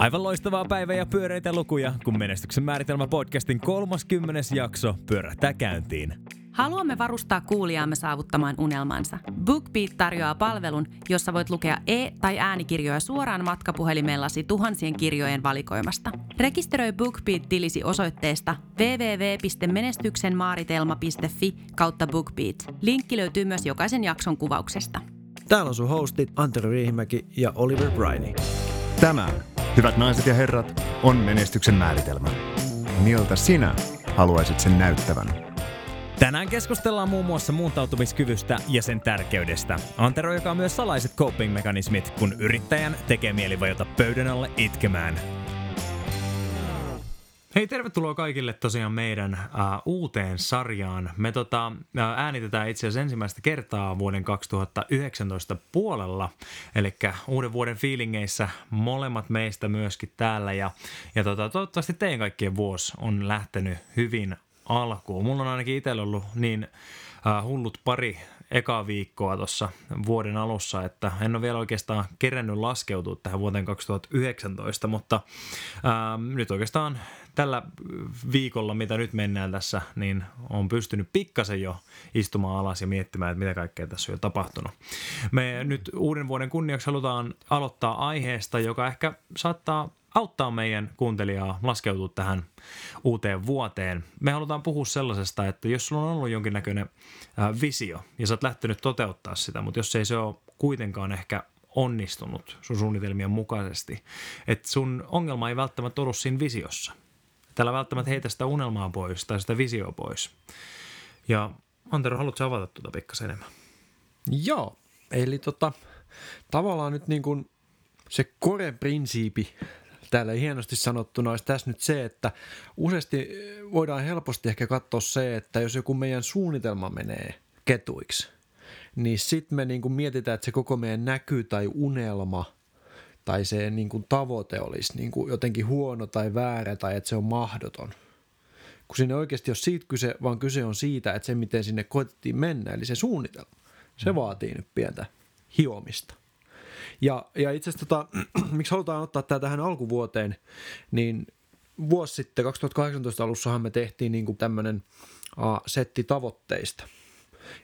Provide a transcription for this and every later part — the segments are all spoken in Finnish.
Aivan loistavaa päivää ja pyöreitä lukuja, kun Menestyksen määritelmä podcastin 30. jakso pyörähtää käyntiin. Haluamme varustaa kuulijaamme saavuttamaan unelmansa. BookBeat tarjoaa palvelun, jossa voit lukea e- tai äänikirjoja suoraan matkapuhelimellasi tuhansien kirjojen valikoimasta. Rekisteröi BookBeat-tilisi osoitteesta www.menestyksenmaaritelma.fi kautta BookBeat. Linkki löytyy myös jokaisen jakson kuvauksesta. Täällä on sun hostit Antero Riihimäki ja Oliver Briney. Tämä, hyvät naiset ja herrat, on menestyksen määritelmä. Miltä sinä haluaisit sen näyttävän? Tänään keskustellaan muun muassa muuntautumiskyvystä ja sen tärkeydestä. Antero jakaa myös salaiset coping-mekanismit, kun yrittäjän tekee mieli vajota pöydän alle itkemään. Hei, tervetuloa kaikille tosiaan meidän uh, uuteen sarjaan. Me tota, uh, äänitetään itse asiassa ensimmäistä kertaa vuoden 2019 puolella, eli uuden vuoden fiilingeissä molemmat meistä myöskin täällä. Ja, ja tota, toivottavasti teidän kaikkien vuosi on lähtenyt hyvin alkuun. Mulla on ainakin itsellä ollut niin uh, hullut pari eka viikkoa tuossa vuoden alussa, että en ole vielä oikeastaan kerennyt laskeutua tähän vuoteen 2019, mutta ää, nyt oikeastaan tällä viikolla, mitä nyt mennään tässä, niin on pystynyt pikkasen jo istumaan alas ja miettimään, että mitä kaikkea tässä on jo tapahtunut. Me nyt uuden vuoden kunniaksi halutaan aloittaa aiheesta, joka ehkä saattaa auttaa meidän kuuntelijaa laskeutua tähän uuteen vuoteen. Me halutaan puhua sellaisesta, että jos sulla on ollut jonkinnäköinen visio ja sä oot lähtenyt toteuttaa sitä, mutta jos ei se ole kuitenkaan ehkä onnistunut sun suunnitelmien mukaisesti, että sun ongelma ei välttämättä ollut siinä visiossa. Tällä välttämättä heitä sitä unelmaa pois tai sitä visioa pois. Ja Antero, haluatko avata tuota pikkasen enemmän? Joo, eli tota, tavallaan nyt niin kuin se core-prinsiipi täällä hienosti sanottuna olisi tässä nyt se, että useasti voidaan helposti ehkä katsoa se, että jos joku meidän suunnitelma menee ketuiksi, niin sitten me niin kuin mietitään, että se koko meidän näky tai unelma tai se niin kuin tavoite olisi niin kuin jotenkin huono tai väärä tai että se on mahdoton. Kun sinne oikeasti on siitä kyse, vaan kyse on siitä, että se miten sinne koettiin mennä, eli se suunnitelma, se mm. vaatii nyt pientä hiomista. Ja, ja itse asiassa tota, miksi halutaan ottaa tämä tähän alkuvuoteen, niin vuosi sitten, 2018 alussahan me tehtiin niin tämmöinen uh, setti tavoitteista.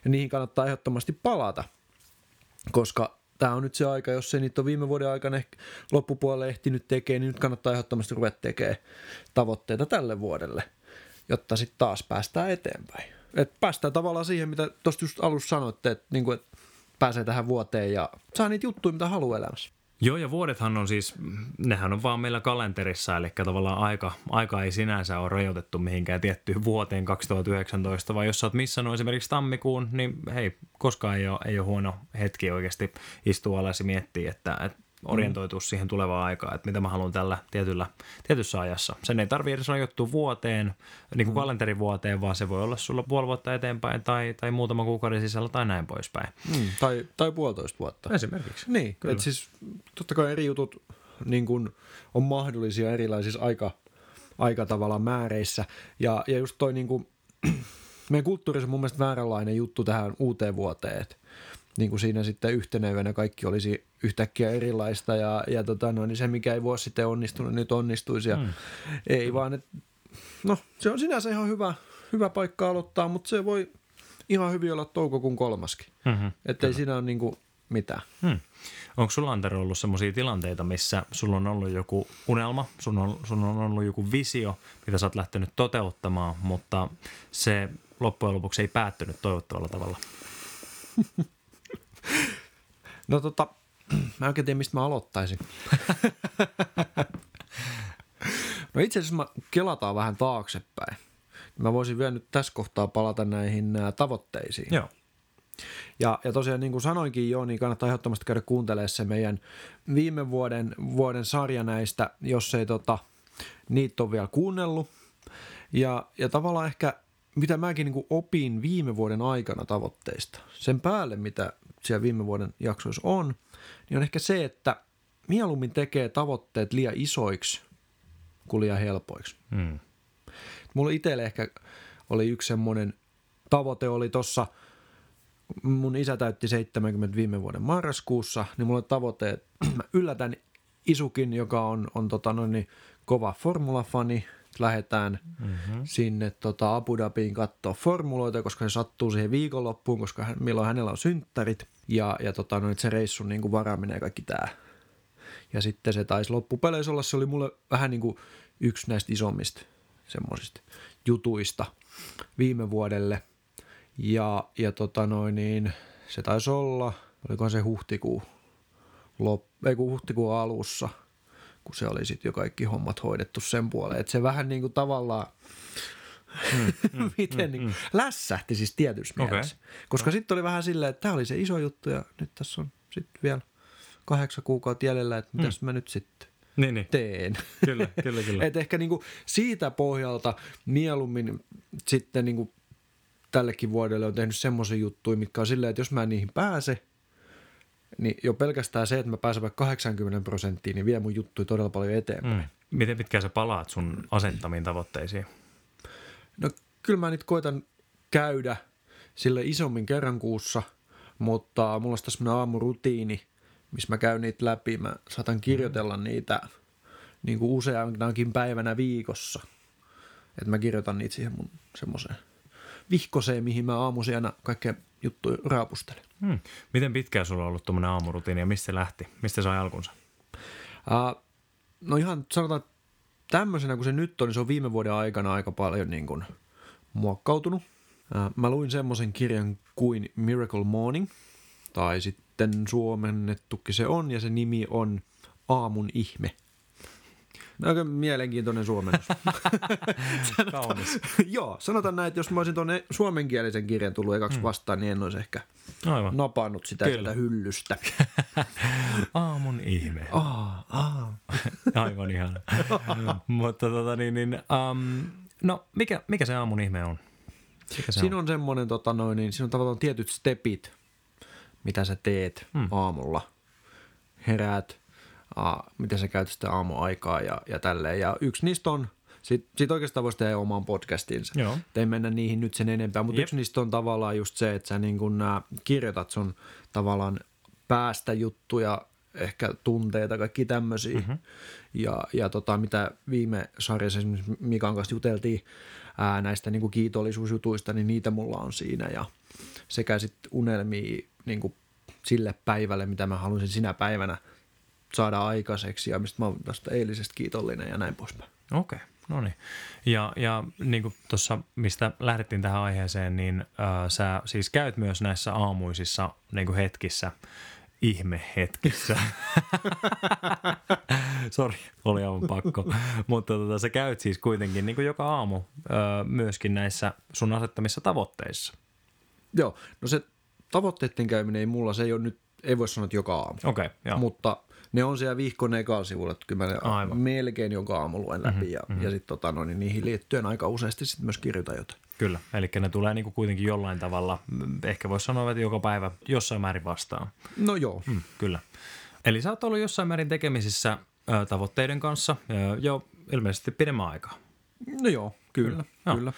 Ja niihin kannattaa ehdottomasti palata, koska tämä on nyt se aika, jos se niitä on viime vuoden aikana loppupuolelle ehtinyt tekemään, niin nyt kannattaa ehdottomasti ruveta tekemään tavoitteita tälle vuodelle, jotta sitten taas päästään eteenpäin. Et päästään tavallaan siihen, mitä tuosta just alussa sanoitte, että, niinku, että pääsee tähän vuoteen ja saa niitä juttuja, mitä haluaa elämässä. Joo, ja vuodethan on siis, nehän on vaan meillä kalenterissa, eli tavallaan aika, aika ei sinänsä ole rajoitettu mihinkään tiettyyn vuoteen 2019, vaan jos sä oot missannut esimerkiksi tammikuun, niin hei, koskaan ei ole, ei ole huono hetki oikeasti istua alas ja miettiä, että, että orientoitua mm. siihen tulevaan aikaan, että mitä mä haluan tällä tietyllä, tietyssä ajassa. Sen ei tarvitse edes rajoittua vuoteen, niin kuin mm. kalenterivuoteen, vaan se voi olla sulla puoli vuotta eteenpäin tai, tai muutama kuukauden sisällä tai näin poispäin. Mm. Tai, tai puolitoista vuotta. Esimerkiksi. Niin, että siis totta kai eri jutut niin kuin on mahdollisia erilaisissa aika, aika tavalla määreissä. Ja, ja just toi niin kuin, meidän kulttuurissa on mun mielestä vääränlainen juttu tähän uuteen vuoteen, että niin kuin siinä sitten yhtenevänä kaikki olisi yhtäkkiä erilaista ja, ja tota, no, niin se, mikä ei vuosi sitten onnistunut, nyt onnistuisi. Ja mm. Ei vaan, että no se on sinänsä ihan hyvä, hyvä paikka aloittaa, mutta se voi ihan hyvin olla toukokuun kolmaskin. Mm-hmm. Että ei siinä ole niin kuin mitään. Mm. Onko sulla Antero ollut sellaisia tilanteita, missä sulla on ollut joku unelma, sun on, sun on ollut joku visio, mitä sä oot lähtenyt toteuttamaan, mutta se loppujen lopuksi ei päättynyt toivottavalla tavalla? No tota, mä en oikein tiedä, mistä mä aloittaisin. no itse asiassa mä kelataan vähän taaksepäin. Mä voisin vielä nyt tässä kohtaa palata näihin tavoitteisiin. Joo. Ja, ja tosiaan niin kuin sanoinkin jo, niin kannattaa ehdottomasti käydä kuuntelemaan se meidän viime vuoden, vuoden sarja näistä, jos ei tota, niitä ole vielä kuunnellut. Ja, ja tavallaan ehkä mitä mäkin niin opin viime vuoden aikana tavoitteista, sen päälle mitä siellä viime vuoden jaksoissa on, niin on ehkä se, että mieluummin tekee tavoitteet liian isoiksi kuin liian helpoiksi. Mm. Mulla itselle ehkä oli yksi semmoinen tavoite oli tuossa, mun isä täytti 70 viime vuoden marraskuussa, niin mulla oli tavoite, että mä yllätän Isukin, joka on, on tota noin, niin kova formulafani, lähdetään mm-hmm. sinne tota Abu Dhabiin katsoa formuloita, koska se sattuu siihen viikonloppuun, koska hän, milloin hänellä on synttärit ja, ja tota, no, se reissun niin kuin varaaminen ja kaikki tämä. Ja sitten se taisi loppupeleissä olla, se oli mulle vähän niin kuin yksi näistä isommista semmoisista jutuista viime vuodelle. Ja, ja tota noin, niin se taisi olla, olikohan se huhtikuu, lop, ei kun huhtikuun alussa – kun se oli sitten jo kaikki hommat hoidettu sen puoleen. Että se vähän niin kuin tavallaan, mm, mm, miten mm, niin kuin, mm. lässähti siis tietyssä okay. mielessä. Koska no. sitten oli vähän silleen, että tämä oli se iso juttu ja nyt tässä on sitten vielä kahdeksan kuukautta jäljellä, että mitäs mm. mä nyt sitten niin, niin. teen. Kyllä, kyllä, kyllä. Et ehkä niinku siitä pohjalta mieluummin sitten niinku tällekin vuodelle on tehnyt semmoisen juttuja, mitkä on silleen, että jos mä en niihin pääse, niin jo pelkästään se, että mä pääsen vaikka 80 prosenttiin, niin vie mun juttuja todella paljon eteenpäin. Mm. Miten pitkään sä palaat sun asettamiin tavoitteisiin? No kyllä mä nyt koitan käydä sille isommin kerran kuussa, mutta mulla on tässä aamurutiini, missä mä käyn niitä läpi. Mä saatan kirjoitella mm. niitä niin kuin useankin päivänä viikossa. Että mä kirjoitan niitä siihen mun semmoiseen vihkoseen, mihin mä aamuisin aina kaikkea juttuja raapustelen. Hmm. Miten pitkään sulla on ollut tuommoinen aamurutiini ja mistä se lähti? Mistä se sai alkunsa? Uh, no ihan sanotaan, tämmöisenä kuin se nyt on, niin se on viime vuoden aikana aika paljon niin kuin muokkautunut. Uh, mä luin semmoisen kirjan kuin Miracle Morning, tai sitten suomennettukin se on, ja se nimi on Aamun ihme – Aika mielenkiintoinen suomennus. Kaunis. Joo, sanotaan näin, että jos mä olisin tuonne suomenkielisen kirjan tullut ekaksi mm. vastaan, niin en olisi ehkä Aivan. napannut sitä Kyllä. hyllystä. Aamun ihme. Aa, aa. Aivan ihana. Mutta tota niin, niin um, no mikä, mikä se aamun ihme on? Mikä se siinä on, on semmoinen, tota noin, niin siinä on tavallaan tietyt stepit, mitä sä teet hmm. aamulla. Heräät, uh, miten sä käytät sitä aamuaikaa ja, ja tälleen. Ja yksi niistä on, sitten sit oikeastaan voisi tehdä oman podcastinsa. Joo. Ei mennä niihin nyt sen enempää, mutta yksi niistä on tavallaan just se, että sä niin kun, uh, kirjoitat sun tavallaan päästä juttuja, ehkä tunteita, kaikki tämmöisiä. Mm-hmm. Ja, ja tota, mitä viime sarjassa esimerkiksi Mikan kanssa juteltiin ää, näistä niin kuin kiitollisuusjutuista, niin niitä mulla on siinä. Ja sekä sitten unelmia niin kuin sille päivälle, mitä mä haluaisin sinä päivänä saada aikaiseksi ja mistä mä oon tästä eilisestä kiitollinen ja näin poispäin. Okei, okay, no niin. Ja, ja niin kuin tuossa, mistä lähdettiin tähän aiheeseen, niin äh, sä siis käyt myös näissä aamuisissa niin kuin hetkissä, ihmehetkissä. Sori, oli aivan pakko. Mutta tota, sä käyt siis kuitenkin niin kuin joka aamu äh, myöskin näissä sun asettamissa tavoitteissa. Joo, no se tavoitteiden käyminen ei mulla, se ei ole nyt, ei voi sanoa, että joka aamu. Okay, joo. Mutta ne on siellä vihkon ekalla sivulla, että kyllä mä Aivan. melkein joka aamu luen läpi mm-hmm, ja, mm-hmm. ja sitten tota, no, niin niihin liittyen aika useasti sit myös kirjoitan jotain. Kyllä, eli ne tulee niinku kuitenkin jollain tavalla, ehkä voisi sanoa, että joka päivä jossain määrin vastaan. No joo. Mm, kyllä. Eli sä oot ollut jossain määrin tekemisissä ö, tavoitteiden kanssa ö, jo ilmeisesti pidemmän aikaa. No joo, kyllä, kyllä. kyllä.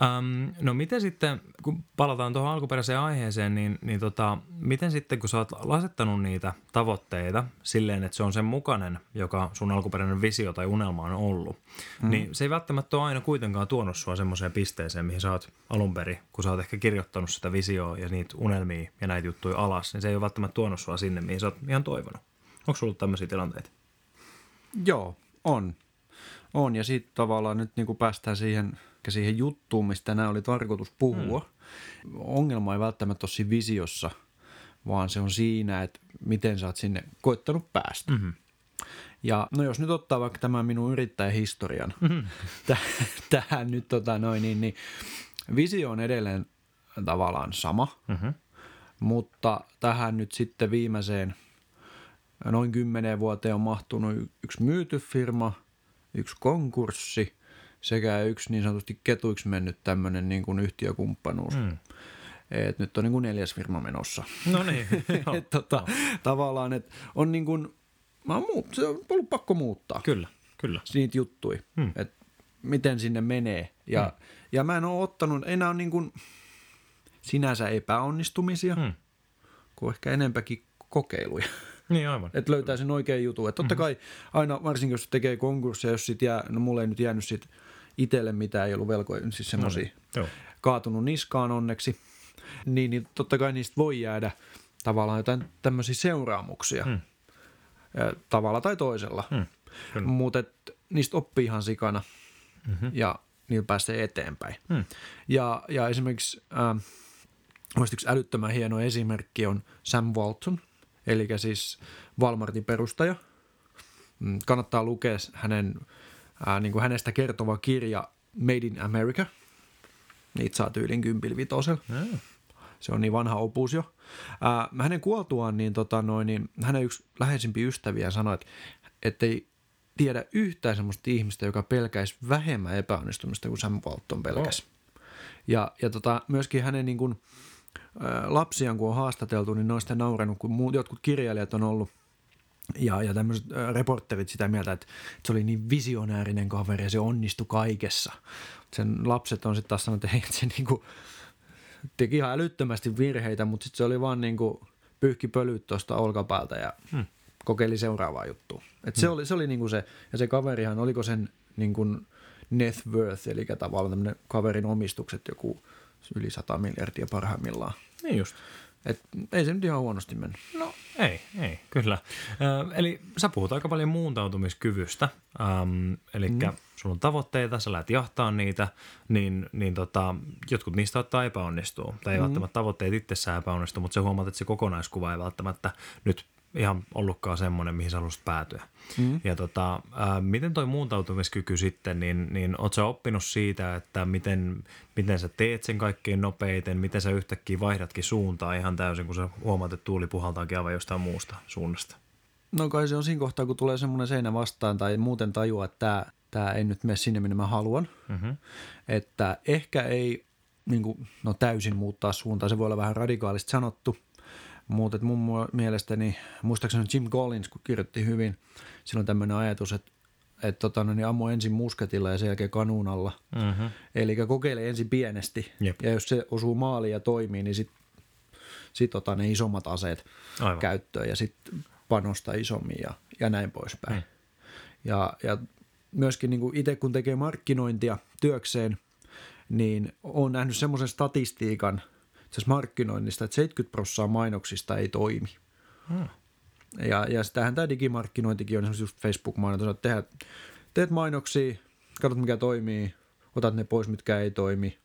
Um, no miten sitten, kun palataan tuohon alkuperäiseen aiheeseen, niin, niin tota, miten sitten kun sä oot lasettanut niitä tavoitteita silleen, että se on sen mukainen, joka sun alkuperäinen visio tai unelma on ollut, mm. niin se ei välttämättä ole aina kuitenkaan tuonut sua semmoiseen pisteeseen, mihin sä oot alun perin, kun sä oot ehkä kirjoittanut sitä visioa ja niitä unelmia ja näitä juttuja alas, niin se ei ole välttämättä tuonut sua sinne, mihin sä oot ihan toivonut. Onko sulla ollut tämmöisiä tilanteita? Joo, on. On, ja sitten tavallaan nyt niin kuin päästään siihen, siihen juttuun, mistä nämä oli tarkoitus puhua. Mm. Ongelma ei välttämättä ole siinä visiossa, vaan se on siinä, että miten sä oot sinne koittanut päästä. Mm-hmm. Ja no jos nyt ottaa vaikka tämän minun yrittäjähistorian mm-hmm. täh- tähän nyt tota noin, niin, niin visio on edelleen tavallaan sama, mm-hmm. mutta tähän nyt sitten viimeiseen noin kymmeneen vuoteen on mahtunut yksi myyty firma – yksi konkurssi sekä yksi niin sanotusti ketuiksi mennyt tämmöinen niin kuin yhtiökumppanuus. Mm. Et nyt on niin kuin neljäs firma menossa. No niin. et, tota, tavallaan, että on niin kuin, mä oon muut, se on ollut pakko muuttaa. Kyllä, kyllä. Niitä juttui, mm. että miten sinne menee. Ja, mm. ja mä en ole ottanut, enää on niin kuin sinänsä epäonnistumisia, mm. kuin ehkä enempäkin kokeiluja. Niin aivan. Että löytää sen oikean jutun. Että totta kai aina, varsinkin jos tekee konkursseja, jos sit jää, no mulle ei nyt jäänyt sit itselle mitään, ei ollut velkoja, siis semmoisia Joo. kaatunut niskaan onneksi, niin, niin totta kai niistä voi jäädä tavallaan jotain tämmöisiä seuraamuksia ö, tavalla tai toisella. Kyllä. Mutta niistä oppii ihan sikana Mhm. ja niillä pääsee eteenpäin. Hmm. Ja, ja esimerkiksi muista yksi älyttömän hieno esimerkki on Sam Walton, eli siis Walmartin perustaja. Mm, Kannattaa lukea hänen, äh, niin kuin hänestä kertova kirja Made in America. Niitä saa tyylin kympillä vitosella. Joo. Se on niin vanha opus jo. Ää, hänen kuoltuaan, niin, tota noin, niin hänen yksi läheisimpiä ystäviä sanoi, että ettei tiedä yhtään semmoista ihmistä, joka pelkäisi vähemmän epäonnistumista kuin Sam Walton pelkäsi. Oh. Ja, ja tota, myöskin hänen niin kuin, ää, lapsiaan, kun on haastateltu, niin ne on sitten naurannut, kun muut, jotkut kirjailijat on ollut ja, ja tämmöiset reporterit sitä mieltä, että se oli niin visionäärinen kaveri ja se onnistui kaikessa. Sen lapset on sitten taas sanonut, että, hei, että se niinku, teki ihan älyttömästi virheitä, mutta sitten se oli vaan niinku pyyhki pölyt tuosta olkapäältä ja hmm. kokeili seuraavaa juttua. Et se oli, se oli niinku se, ja se kaverihan, oliko sen niinku net worth, eli tavallaan tämmöinen kaverin omistukset joku yli 100 miljardia parhaimmillaan. Niin just. Et ei se nyt ihan huonosti mennyt. No ei, ei, kyllä. Ö, eli sä puhut aika paljon muuntautumiskyvystä, eli mm. sulla on tavoitteita, sä lähdet jahtaa niitä, niin, niin tota, jotkut niistä ottaa epäonnistuu. Tai ei mm. välttämättä tavoitteet itsessään epäonnistu, mutta sä huomaat, että se kokonaiskuva ei välttämättä nyt ihan ollutkaan semmoinen, mihin sä haluaisit päätyä. Mm. Ja tota, äh, miten toi muuntautumiskyky sitten, niin, niin oot sä oppinut siitä, että miten, miten sä teet sen kaikkein nopeiten, miten sä yhtäkkiä vaihdatkin suuntaa ihan täysin, kun sä huomaat, että tuuli puhaltaakin aivan jostain muusta suunnasta. No kai se on siinä kohtaa, kun tulee semmoinen seinä vastaan tai muuten tajua, että tämä, tämä ei nyt mene sinne, minne mä haluan. Mm-hmm. Että ehkä ei niin kuin, no täysin muuttaa suuntaa, se voi olla vähän radikaalisti sanottu, mutta mun mielestäni, muistaakseni Jim Collins, kun kirjoitti hyvin, sillä on tämmöinen ajatus, että että tota, no, niin ammu ensin musketilla ja sen jälkeen kanuunalla. Mm-hmm. Eli kokeile ensin pienesti. Jep. Ja jos se osuu maaliin ja toimii, niin sitten sit ota ne isommat aseet Aivan. käyttöön ja sitten panosta isommin ja, ja näin poispäin. Mm. Ja, ja myöskin niin itse kun tekee markkinointia työkseen, niin olen nähnyt semmoisen statistiikan itse markkinoinnista, että 70 prosenttia mainoksista ei toimi. Hmm. Ja, ja sitähän tämä digimarkkinointikin on esimerkiksi just Facebook-mainonta, että tehdä, teet mainoksia, katsot mikä toimii, otat ne pois, mitkä ei toimi,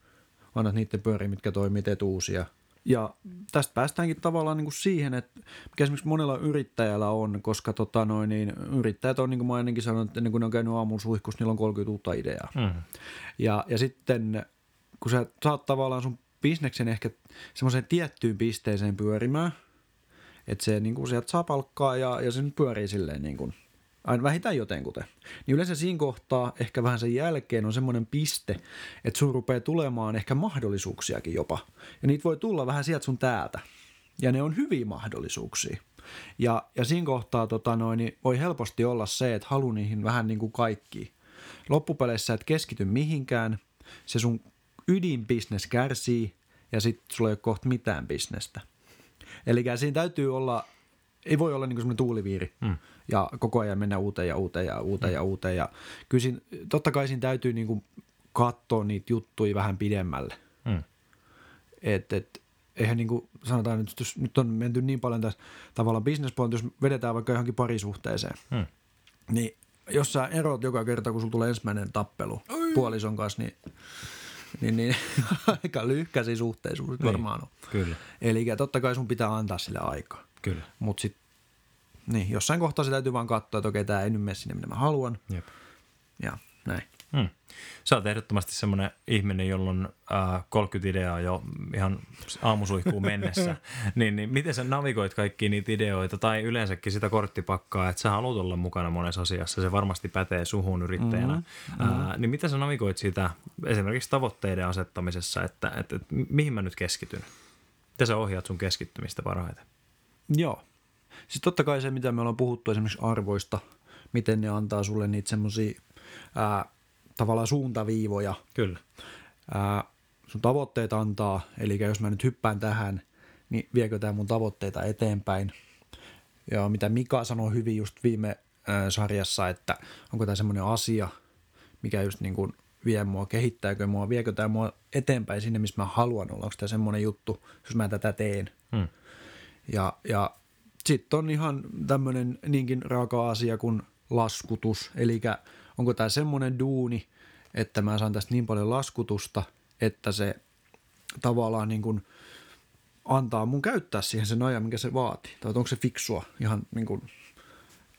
annat niiden pyöriä, mitkä toimii, teet uusia. Ja tästä päästäänkin tavallaan niin kuin siihen, että mikä esimerkiksi monella yrittäjällä on, koska tota noin, niin yrittäjät on, niin kuin mä ennenkin sanoin, että ennen kuin ne on käynyt aamun suihkussa, niillä on 30 uutta ideaa. Mm-hmm. Ja, ja sitten kun sä saat tavallaan sun bisneksen ehkä semmoiseen tiettyyn pisteeseen pyörimään, että se niin kuin sieltä saa palkkaa ja, ja se nyt pyörii silleen niin kuin, aina vähintään jotenkuten. Niin yleensä siinä kohtaa, ehkä vähän sen jälkeen on semmoinen piste, että sun rupeaa tulemaan ehkä mahdollisuuksiakin jopa. Ja niitä voi tulla vähän sieltä sun täältä. Ja ne on hyviä mahdollisuuksia. Ja, ja siinä kohtaa tota noin, niin voi helposti olla se, että halu niihin vähän niin kuin kaikki. Loppupeleissä et keskity mihinkään, se sun ydinbisnes kärsii ja sitten sulla ei ole kohta mitään bisnestä. Eli siinä täytyy olla, ei voi olla niin semmoinen tuuliviiri mm. ja koko ajan mennä uuteen ja uuteen ja uuteen mm. ja uuteen. Ja kyllä siinä, totta kai siinä täytyy niin kuin katsoa niitä juttuja vähän pidemmälle. Mm. Et, et, eihän niin kuin sanotaan, että jos nyt on menty niin paljon tässä tavallaan bisnespuolella, jos vedetään vaikka johonkin parisuhteeseen, Mm. niin jos sä erot joka kerta, kun sulla tulee ensimmäinen tappelu Oi. puolison kanssa, niin, niin, niin aika lyhkäsi suhteisuus niin. varmaan on. Kyllä, Eli totta kai sun pitää antaa sille aikaa. kyllä. Mutta sitten niin, jossain kohtaa se täytyy vaan katsoa, että okei, tämä ei nyt mene sinne, mitä mä haluan. Jep. Ja näin. Hmm. Sä oot ehdottomasti semmoinen ihminen, jolla on äh, 30 ideaa jo ihan aamusuihkuun mennessä. niin, niin miten sä navigoit kaikki niitä ideoita tai yleensäkin sitä korttipakkaa, että sä haluat olla mukana monessa asiassa. Se varmasti pätee suhun yrittäjänä. Mm-hmm. Äh, niin miten sä navigoit sitä esimerkiksi tavoitteiden asettamisessa, että, että, että mihin mä nyt keskityn? Miten sä ohjaat sun keskittymistä parhaiten? Joo. Siis totta kai se, mitä me ollaan puhuttu esimerkiksi arvoista, miten ne antaa sulle niitä semmoisia tavallaan suuntaviivoja. Kyllä. Ää, sun tavoitteet antaa, eli jos mä nyt hyppään tähän, niin viekö tämä mun tavoitteita eteenpäin. Ja mitä Mika sanoi hyvin just viime äh, sarjassa, että onko tämä semmoinen asia, mikä just niin kuin vie mua, kehittääkö mua, viekö tämä mua eteenpäin sinne, missä mä haluan olla. Onko tämä semmoinen juttu, jos mä tätä teen. Hmm. Ja, ja sitten on ihan tämmöinen niinkin raaka asia kuin laskutus. Eli onko tämä semmoinen duuni, että mä saan tästä niin paljon laskutusta, että se tavallaan niin kuin antaa mun käyttää siihen sen ajan, minkä se vaatii. Tai onko se fiksua ihan niin kuin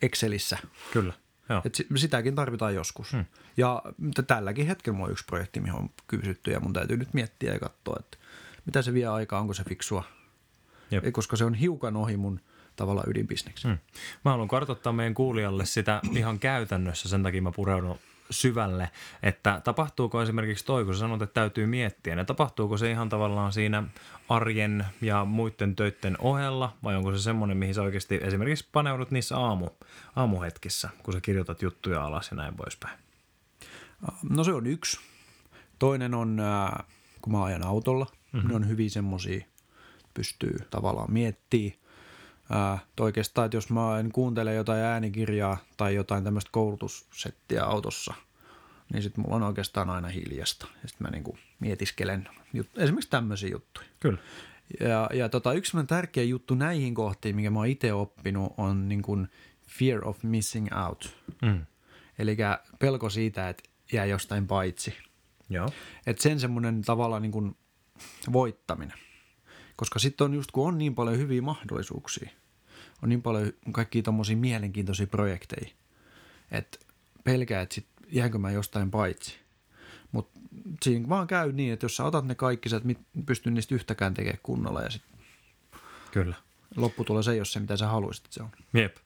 Excelissä. Kyllä. Joo. Et sitäkin tarvitaan joskus. Hmm. Ja tälläkin hetkellä mulla on yksi projekti, mihin on kysytty ja mun täytyy nyt miettiä ja katsoa, että mitä se vie aikaa, onko se fiksua. Jep. Koska se on hiukan ohi mun tavallaan ydinbisneksi. Hmm. Mä haluan kartoittaa meidän kuulijalle sitä ihan käytännössä, sen takia mä pureudun syvälle, että tapahtuuko esimerkiksi toi, kun sä sanot, että täytyy miettiä, niin tapahtuuko se ihan tavallaan siinä arjen ja muiden töiden ohella, vai onko se semmoinen, mihin sä oikeasti esimerkiksi paneudut niissä aamu, aamuhetkissä, kun sä kirjoitat juttuja alas ja näin poispäin? No se on yksi. Toinen on, kun mä ajan autolla, mm-hmm. ne on hyvin semmoisia, pystyy tavallaan miettimään Ää, oikeastaan, että jos mä en kuuntele jotain äänikirjaa tai jotain tämmöistä koulutussettiä autossa, niin sitten mulla on oikeastaan aina hiljasta. Ja sitten mä niinku mietiskelen jut- esimerkiksi tämmöisiä juttuja. Kyllä. Ja, ja tota, yksi tärkeä juttu näihin kohtiin, mikä mä oon itse oppinut, on niin kuin fear of missing out. Mm. Eli pelko siitä, että jää jostain paitsi. Joo. Et sen semmoinen tavallaan niin kuin voittaminen. Koska sitten on just kun on niin paljon hyviä mahdollisuuksia, on niin paljon kaikkia tommosia mielenkiintoisia projekteja, että pelkää, että sit jäänkö mä jostain paitsi. Mutta siinä vaan käy niin, että jos sä otat ne kaikki, sä et pysty niistä yhtäkään tekemään kunnolla ja sitten Kyllä. lopputulos ei ole se, mitä sä haluaisit, että se on. Jep.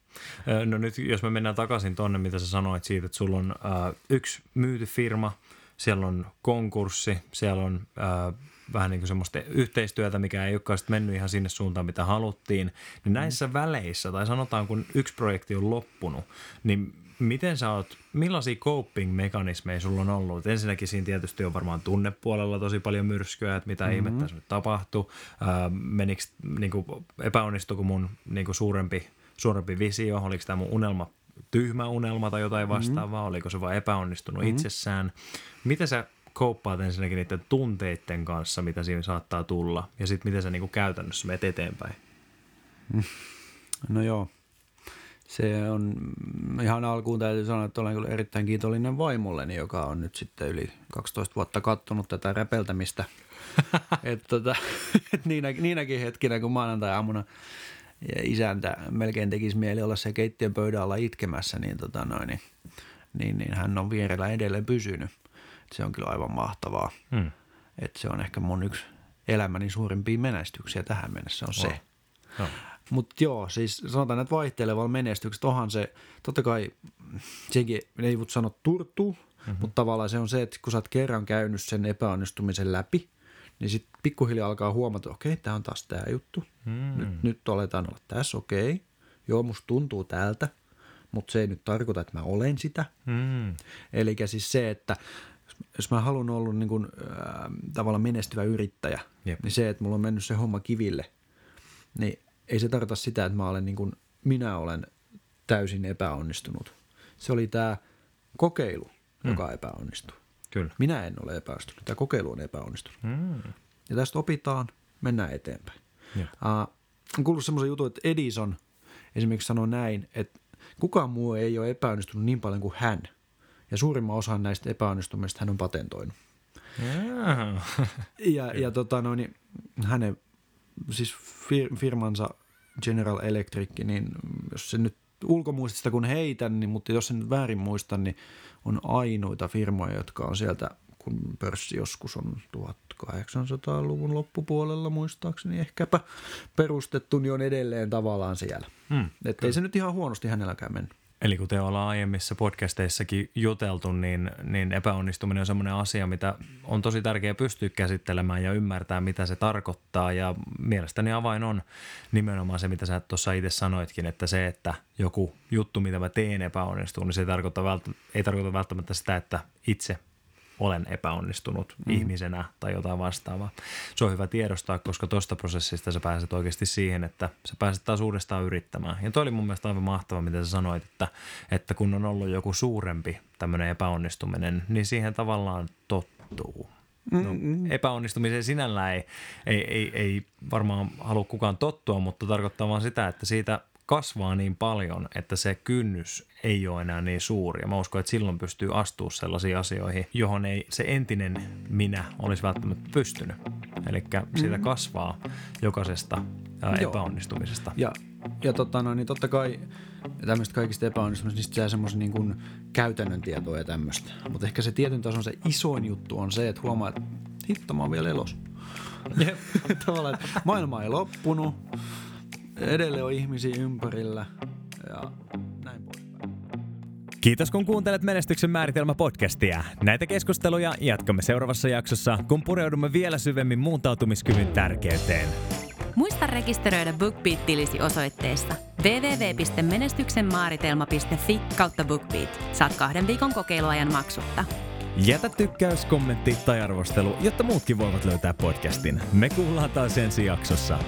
No nyt jos me mennään takaisin tonne, mitä sä sanoit siitä, että sulla on äh, yksi myyty firma, siellä on konkurssi, siellä on äh, vähän niin kuin semmoista yhteistyötä, mikä ei olekaan mennyt ihan sinne suuntaan, mitä haluttiin, niin näissä mm. väleissä, tai sanotaan kun yksi projekti on loppunut, niin miten sä oot, millaisia coping-mekanismeja sulla on ollut? Ensinnäkin siinä tietysti on varmaan tunnepuolella tosi paljon myrskyä, että mitä mm-hmm. ihmettä nyt tapahtui. Äh, menikö, niin kuin, epäonnistuiko mun niin kuin suurempi, suurempi visio, oliko tämä mun unelma tyhmä unelma tai jotain mm-hmm. vastaavaa, mm-hmm. oliko se vain epäonnistunut mm-hmm. itsessään. Miten sä kouppaat ensinnäkin niiden tunteiden kanssa, mitä siinä saattaa tulla, ja sitten miten sä niinku käytännössä menet eteenpäin? No joo, se on ihan alkuun täytyy sanoa, että olen kyllä erittäin kiitollinen vaimolleni, joka on nyt sitten yli 12 vuotta kattonut tätä räpeltämistä. että tota, et niinä, niinäkin hetkinä, kun maanantai-aamuna isäntä melkein tekisi mieli olla se keittiön pöydän alla itkemässä, niin, tota noin, niin, niin, niin hän on vierellä edelleen pysynyt se on kyllä aivan mahtavaa. Hmm. Että se on ehkä mun yksi elämäni suurimpia menestyksiä tähän mennessä on se. No. Mutta joo, siis sanotaan, että vaihtelevalla menestykset onhan se, totta kai sekin ei voi sanoa turtuu, mm-hmm. mutta tavallaan se on se, että kun sä oot kerran käynyt sen epäonnistumisen läpi, niin sitten pikkuhiljaa alkaa huomata, että okei, tämä on taas tämä juttu. Mm. Nyt, nyt aletaan olla tässä, okei. Joo, musta tuntuu tältä, mutta se ei nyt tarkoita, että mä olen sitä. Mm. Eli siis se, että jos mä haluan olla niin kuin, äh, tavallaan menestyvä yrittäjä, Jep. niin se, että mulla on mennyt se homma kiville, niin ei se tarkoita sitä, että mä olen niin kuin, minä olen täysin epäonnistunut. Se oli tämä kokeilu, mm. joka epäonnistui. Kyllä. Minä en ole epäonnistunut. Tämä kokeilu on epäonnistunut. Mm. Ja tästä opitaan, mennään eteenpäin. Uh, on kuullut semmoisen jutun, että Edison esimerkiksi sanoi näin, että kukaan muu ei ole epäonnistunut niin paljon kuin hän – ja suurimman osan näistä epäonnistumista hän on patentoinut. Yeah. ja, ja tota, no, niin, hänen siis fir, firmansa General Electric, niin jos se nyt ulkomuistista kun heitän, niin, mutta jos sen nyt väärin muistan, niin on ainoita firmoja, jotka on sieltä, kun pörssi joskus on 1800-luvun loppupuolella muistaakseni ehkäpä perustettu, niin on edelleen tavallaan siellä. Hmm, Että ei se nyt ihan huonosti hänelläkään mennyt. Eli kuten ollaan aiemmissa podcasteissakin juteltu, niin, niin epäonnistuminen on sellainen asia, mitä on tosi tärkeää pystyä käsittelemään ja ymmärtää, mitä se tarkoittaa. Ja mielestäni avain on nimenomaan se, mitä sä tuossa itse sanoitkin, että se, että joku juttu, mitä mä teen epäonnistuu, niin se ei tarkoita, ei tarkoita välttämättä sitä, että itse olen epäonnistunut mm. ihmisenä tai jotain vastaavaa. Se on hyvä tiedostaa, koska tuosta prosessista sä pääset oikeasti siihen, että sä pääset taas uudestaan yrittämään. Ja toi oli mun mielestä aivan mahtava, mitä sä sanoit, että, että kun on ollut joku suurempi tämmöinen epäonnistuminen, niin siihen tavallaan tottuu. No, epäonnistumiseen sinällään ei, ei, ei, ei varmaan halua kukaan tottua, mutta tarkoittaa vaan sitä, että siitä kasvaa niin paljon, että se kynnys ei ole enää niin suuri. Ja mä uskon, että silloin pystyy astua sellaisiin asioihin, johon ei se entinen minä olisi välttämättä pystynyt. Eli siitä mm. kasvaa jokaisesta ää, epäonnistumisesta. Ja, ja totta, no, niin totta kai tämmöistä kaikista epäonnistumisista niin semmoisen niin kuin käytännön tietoa ja tämmöistä. Mutta ehkä se tietyn tason se isoin juttu on se, että huomaa, että hitto mä oon vielä elos. Tavallaan, että maailma ei loppunut, edelleen on ihmisiä ympärillä ja näin poispäin. Kiitos kun kuuntelet Menestyksen määritelmä podcastia. Näitä keskusteluja jatkamme seuraavassa jaksossa, kun pureudumme vielä syvemmin muuntautumiskyvyn tärkeyteen. Muista rekisteröidä BookBeat-tilisi osoitteessa www.menestyksenmaaritelma.fi kautta BookBeat. Saat kahden viikon kokeiluajan maksutta. Jätä tykkäys, kommentti tai arvostelu, jotta muutkin voivat löytää podcastin. Me kuullaan taas ensi jaksossa.